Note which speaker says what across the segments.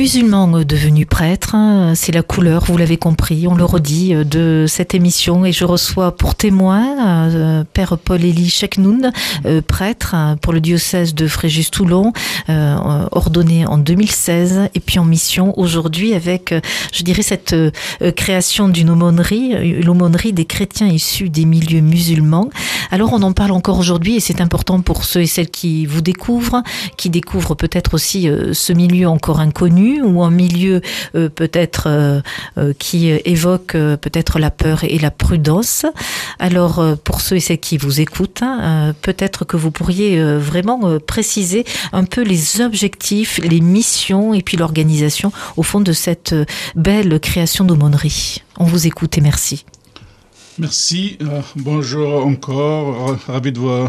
Speaker 1: Musulman devenu prêtre, hein, c'est la couleur, vous l'avez compris, on le redit, euh, de cette émission. Et je reçois pour témoin euh, Père Paul-Élie Cheknoun, euh, prêtre pour le diocèse de Fréjus-Toulon, ordonné en 2016 et puis en mission aujourd'hui avec, je dirais, cette création d'une aumônerie, l'aumônerie des chrétiens issus des milieux musulmans. Alors on en parle encore aujourd'hui et c'est important pour ceux et celles qui vous découvrent, qui découvrent peut-être aussi ce milieu encore inconnu ou un milieu euh, peut-être euh, euh, qui évoque peut-être la peur et la prudence. Alors pour ceux et celles qui vous écoutent, hein, peut-être que vous pourriez vraiment préciser un peu les objectifs, les missions et puis l'organisation au fond de cette belle création d'aumônerie. On vous écoute et merci.
Speaker 2: Merci. bonjour encore. Ravi de vous,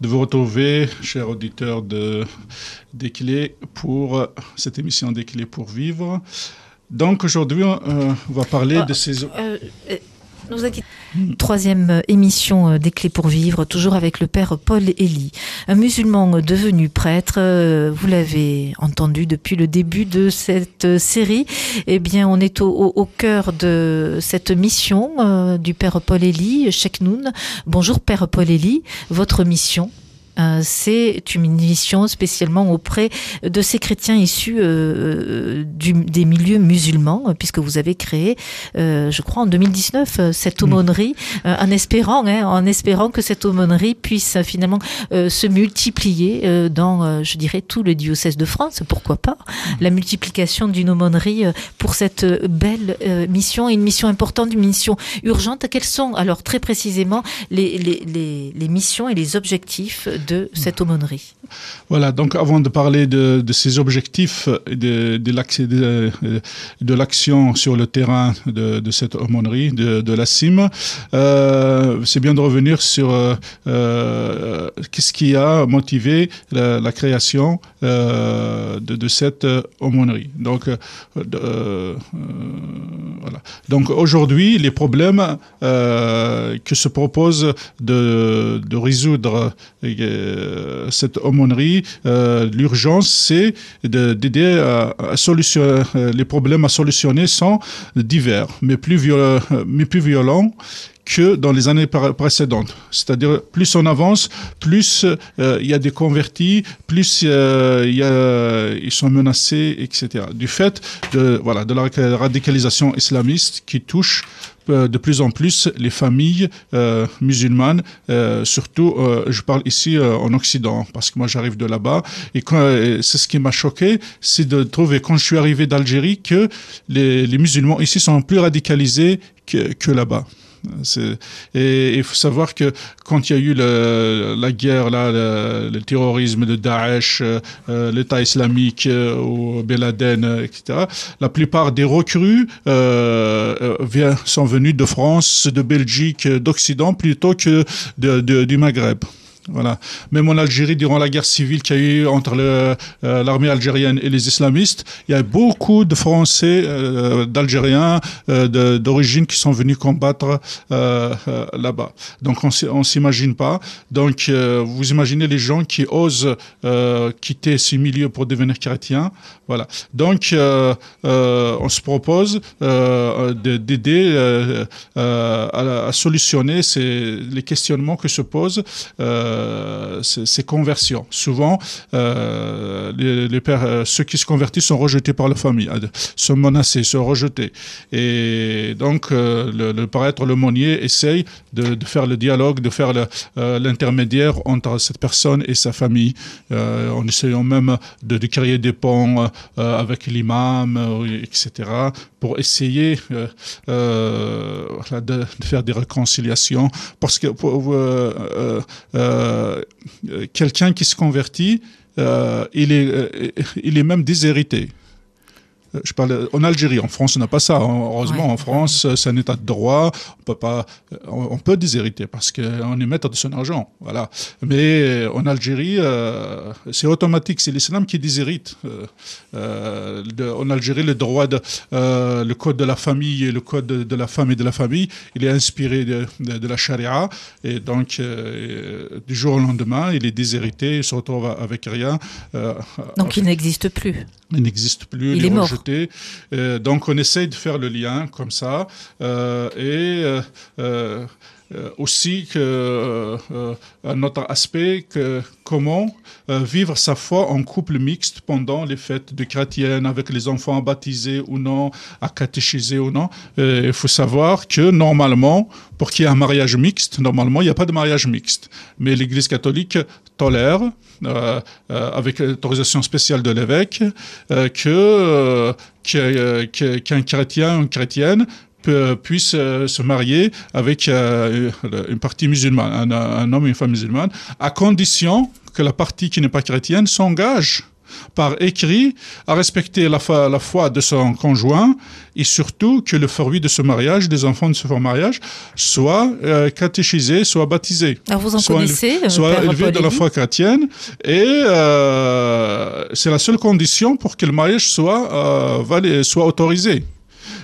Speaker 2: de vous retrouver, chers auditeurs de, des clés pour cette émission des clés pour vivre. Donc aujourd'hui, euh, on va parler de ces... Euh,
Speaker 1: euh, Troisième émission des clés pour vivre, toujours avec le père Paul Elie, un musulman devenu prêtre. Vous l'avez entendu depuis le début de cette série. Eh bien, on est au, au, cœur de cette mission du père Paul Elie, Sheikh Noun. Bonjour père Paul Elie, votre mission? Euh, c'est une mission spécialement auprès de ces chrétiens issus euh, du, des milieux musulmans, puisque vous avez créé, euh, je crois, en 2019 cette aumônerie, en espérant, hein, en espérant que cette aumônerie puisse finalement se multiplier dans, je dirais, tout le diocèse de France. Pourquoi pas la multiplication d'une aumônerie pour cette belle mission, une mission importante, une mission urgente. Quelles sont alors très précisément les, les, les, les missions et les objectifs de cette aumônerie.
Speaker 2: Voilà, donc avant de parler de, ces objectifs de, de, de l'action sur le terrain de, cette aumônerie, de, la CIM, euh, c'est bien de revenir sur euh, euh, qu'est-ce qui a motivé la, création de, cette aumônerie. Donc, voilà. Donc aujourd'hui, les problèmes que se propose de, résoudre cette aumônerie euh, l'urgence, c'est d'aider à, solutionner euh, les problèmes à solutionner sont divers, mais plus, mais plus violents que dans les années précédentes. C'est-à-dire, plus on avance, plus euh, il y a des convertis, plus a, ils sont menacés, etc. Du fait de, voilà, de la radicalisation islamiste qui touche euh, de plus en plus les familles euh, musulmanes, euh, surtout, je parle ici en Occident, parce que moi j'arrive de là-bas, et c'est ce qui m'a choqué, c'est de trouver quand je suis arrivé d'Algérie que les, musulmans ici sont plus radicalisés que là-bas. Et il faut savoir que quand il y a eu la guerre, là, le, terrorisme de Daesh, euh, l'État islamique euh, ou Ben Laden, etc., la plupart des recrues euh, sont venus de France, de Belgique, d'Occident plutôt que du Maghreb. Voilà. Même en Algérie, durant la guerre civile qu'il y a eu entre euh, l'armée algérienne et les islamistes, il y a beaucoup de Français, euh, d'Algériens euh, d'origine qui sont venus combattre là-bas. Donc on s'imagine pas. Donc vous imaginez les gens qui osent quitter ces milieux pour devenir chrétiens. Voilà. Donc on se propose d'aider à, solutionner ces, les questionnements que se posent. Ces, conversions. Souvent, euh, euh, ceux qui se convertissent sont rejetés par la famille, sont menacés, sont rejetés. Et donc, le, le prêtre, le monnier, essaye de, faire le dialogue, de faire l'intermédiaire entre cette personne et sa famille, en essayant même de, créer des ponts avec l'imam, etc., pour essayer de, faire des réconciliations. Parce que pour, euh, quelqu'un qui se convertit, euh, il, est, euh, il est même déshérité. Je parle en Algérie. En France, on n'a pas ça. Heureusement, en France, c'est un état de droit. On peut pas, on peut déshériter parce qu'on est maître de son argent. Voilà. Mais en Algérie, c'est automatique. C'est l'islam qui déshérite. en Algérie, le droit de, le code de la famille et le code de, la femme et de la famille, il est inspiré de, de la charia. Et donc, du jour au lendemain, il est déshérité, il se retrouve avec rien.
Speaker 1: donc, il n'existe plus.
Speaker 2: Il n'existe plus.
Speaker 1: Il, est mort.
Speaker 2: Euh, donc on essaye de faire le lien comme ça. Euh, et euh, aussi que, un autre aspect, que comment vivre sa foi en couple mixte pendant les fêtes de chrétiennes, avec les enfants baptisés ou non, à catéchiser ou non. Il faut savoir que normalement, pour qu'il y ait un mariage mixte, normalement, il n'y a pas de mariage mixte. Mais l'Église catholique tolère euh, euh, avec l'autorisation spéciale de l'évêque, euh, que qu'un chrétien ou une chrétienne puisse se marier avec une partie musulmane, un, homme et une femme musulmane, à condition que la partie qui n'est pas chrétienne s'engage par écrit à respecter la foi, la foi de son conjoint et surtout que le fruit de ce mariage, des enfants de ce mariage, soit euh, catéchisé, soit baptisé.
Speaker 1: Alors vous en soit connaissez
Speaker 2: euh, Soit élevé dans la foi chrétienne et euh, c'est la seule condition pour que le mariage soit, soit autorisé.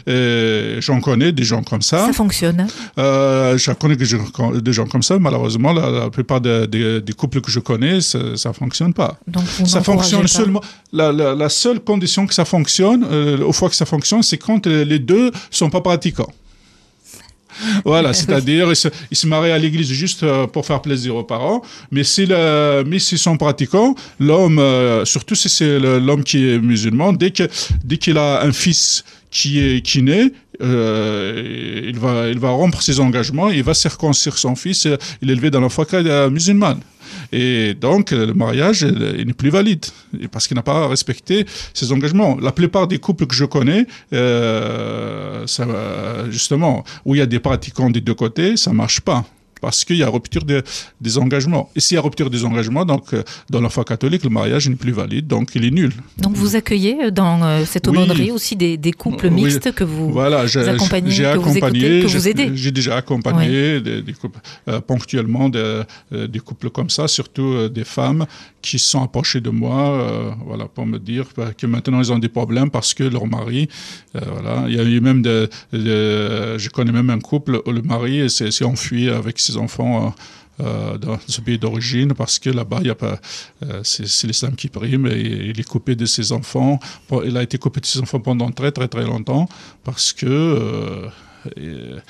Speaker 2: J'en connais des gens comme ça.
Speaker 1: Ça fonctionne.
Speaker 2: Euh, je connais des gens comme ça. Malheureusement, la, plupart des, couples que je connais, ça ne fonctionne pas.
Speaker 1: Donc
Speaker 2: ça fonctionne seulement. La, seule condition que ça fonctionne, euh, au fois que ça fonctionne, c'est quand les deux sont pas pratiquants. Voilà, c'est-à-dire ils se, marient à l'église juste euh, pour faire plaisir aux parents, mais si mais s'ils sont pratiquants, l'homme, euh, surtout si c'est l'homme qui est musulman, dès que dès qu'il a un fils qui est naît, euh, il va il va rompre ses engagements, il va circoncire son fils, il est élevé dans la foi musulmane. Et donc, le mariage n'est plus valide parce qu'il n'a pas respecté ses engagements. La plupart des couples que je connais, euh, justement, où il y a des pratiquants des deux côtés, ça marche pas parce qu'il y a rupture des engagements. Et s'il y a rupture des engagements, donc euh, dans la foi catholique, le mariage n'est plus valide, donc il est nul.
Speaker 1: Donc vous accompagnez euh, dans euh, cette aumônerie aussi des, couples mixtes que vous voilà, accompagnez, que vous écoutez, que vous aidez
Speaker 2: J'ai déjà accompagné des, couples, ponctuellement des, couples comme ça, surtout des femmes qui sont approchées de moi voilà, pour me dire que maintenant ils ont des problèmes parce que leur mari, voilà, il y a eu même, de, je connais même un couple où le mari s'est enfui avec ses enfants euh, euh, dans ce pays d'origine parce que là-bas, euh, c'est l'islam qui prime et il est coupé de ses enfants. Il a été coupé de ses enfants pendant très très très longtemps parce que il,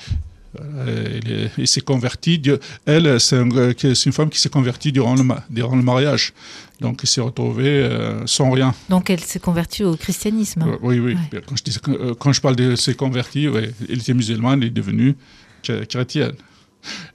Speaker 2: s'est converti. Elle, c'est une femme qui s'est convertie durant le, durant le mariage. Donc, il s'est retrouvée sans rien.
Speaker 1: Donc, elle s'est convertie au christianisme.
Speaker 2: oui, oui. Quand, je quand, je parle de s'est convertie, elle était musulmane, elle est devenue chrétienne.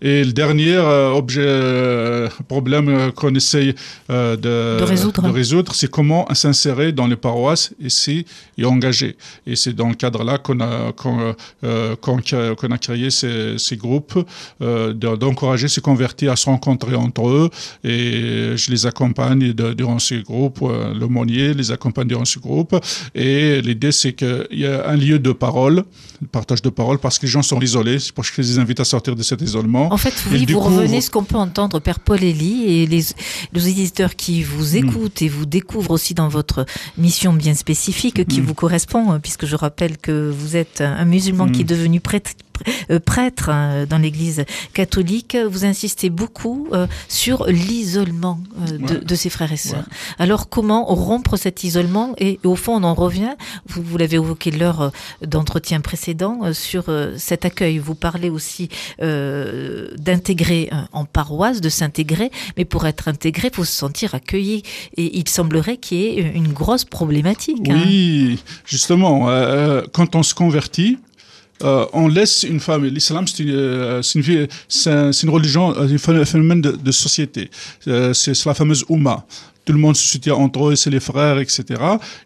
Speaker 2: Et le dernier euh, objet, euh, problème euh, qu'on essaye de, résoudre, c'est comment s'insérer dans les paroisses ici et engager. Et c'est dans le cadre-là qu'on a, qu'on, a créé ces, ces groupes, d'encourager ces convertis à se rencontrer entre eux. Et je les accompagne durant ces groupes, l'aumônier les accompagne durant ce groupe. Et l'idée, c'est qu'il y a un lieu de parole, partage de parole, parce que les gens sont isolés. C'est pour que je les invite à sortir de cet isolement
Speaker 1: en fait, oui, vous revenez ce qu'on peut entendre, Père Paul Elie, et les, les éditeurs qui vous hmm. écoutent et vous découvrent aussi dans votre mission bien spécifique qui hmm. vous correspond, puisque je rappelle que vous êtes un musulman qui est hmm. devenu prêtre prêtre hein, dans l'Église catholique, vous insistez beaucoup euh, sur l'isolement euh, de, de, ses frères et sœurs. Alors comment rompre cet isolement et, au fond on en revient, vous, vous l'avez évoqué l'heure d'entretien précédent sur cet accueil. Vous parlez aussi d'intégrer en paroisse, de s'intégrer, mais pour être intégré, il faut se sentir accueilli. Et il semblerait qu'il y ait une grosse problématique.
Speaker 2: Hein. Oui, justement, quand on se convertit, euh, on laisse une femme. L'islam, c'est une, euh, une, une, religion, un phénomène de, société. Euh, c'est la fameuse Ummah. Tout le monde se soutient entre eux, c'est les frères, etc.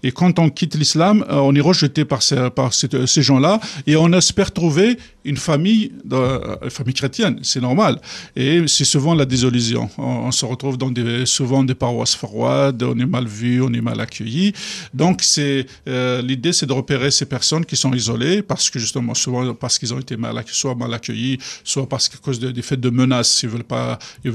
Speaker 2: Et quand on quitte l'islam, euh, on est rejeté par ces, par ces, gens-là et on espère trouver une famille, une famille chrétienne, c'est normal. Et c'est souvent la désillusion. On, se retrouve dans des, souvent des paroisses froides, on est mal vu, on est mal accueilli. Donc c'est l'idée, c'est de repérer ces personnes qui sont isolées parce que justement souvent parce qu'ils ont été mal, soit mal accueillis, soit parce qu'à cause des faits de menaces, ils veulent, ils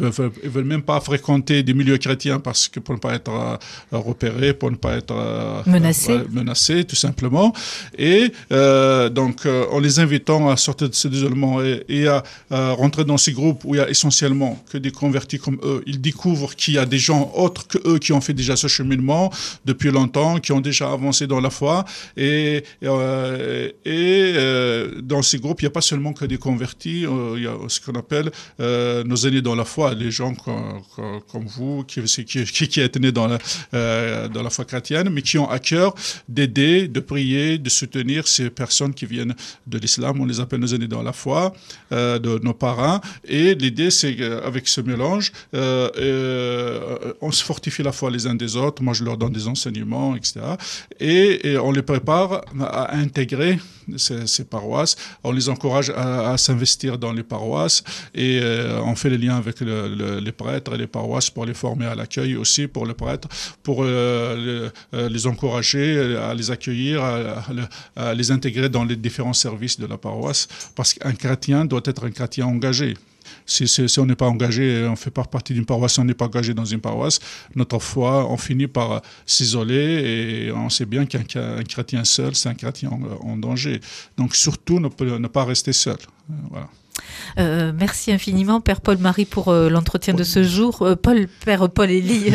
Speaker 2: veulent même pas fréquenter des milieux chrétiens parce que pour ne pas être euh, repérés, pour ne pas être euh,
Speaker 1: menacés,
Speaker 2: menacés tout simplement. Et euh, donc en les invitant à sortir de ces isolement et, et à, rentrer dans ces groupes où il y a essentiellement que des convertis comme eux, ils découvrent qu'il y a des gens autres que eux qui ont fait déjà ce cheminement depuis longtemps, qui ont déjà avancé dans la foi et, et dans ces groupes, il n'y a pas seulement que des convertis, il y a ce qu'on appelle nos aînés dans la foi, les gens comme, vous, qui, qui, qui, êtes nés dans la, euh, dans la foi chrétienne, mais qui ont à cœur d'aider, de prier, de soutenir ces personnes qui viennent de l'islam. On les appelle nos aînés dans la foi, euh, de nos parents. Et l'idée, c'est qu'avec ce mélange, euh, on se fortifie la foi les uns des autres. Moi, je leur donne des enseignements, etc. Et, on les prépare à intégrer ces, paroisses. On les encourage à s'investir dans les paroisses et on fait les liens avec les prêtres et les paroisses pour les former à l'accueil aussi pour les prêtres, pour euh, euh, les, encourager à les accueillir, à, les intégrer dans les différents services de la paroisse, parce qu'un chrétien doit être un chrétien engagé. Si, on n'est pas engagé, on ne fait pas partie d'une paroisse, on n'est pas engagé dans une paroisse, notre foi, on finit par s'isoler et on sait bien qu'un chrétien seul, c'est un chrétien en, danger. Donc surtout, ne, ne pas rester seul. Voilà.
Speaker 1: Euh, merci infiniment, Père Paul-Marie, pour euh, l'entretien de ce jour. Euh, Paul, Père Paul-Élie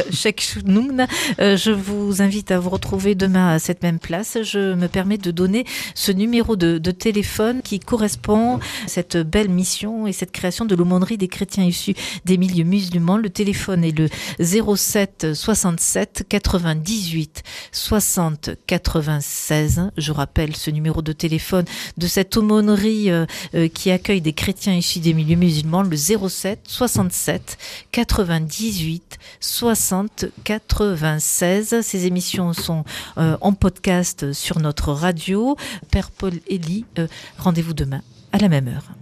Speaker 1: je vous invite à vous retrouver demain à cette même place. Je me permets de donner ce numéro de, téléphone qui correspond à cette belle mission et cette création de l'aumônerie des chrétiens issus des milieux musulmans. Le téléphone est le 07 67 98 60 96. Je rappelle ce numéro de téléphone de cette aumônerie qui accueille des chrétiens chrétiens issus des milieux musulmans, le 07 67 98 60 96. Ces émissions sont euh, en podcast sur notre radio. Père Paul Elie, euh, rendez-vous demain à la même heure.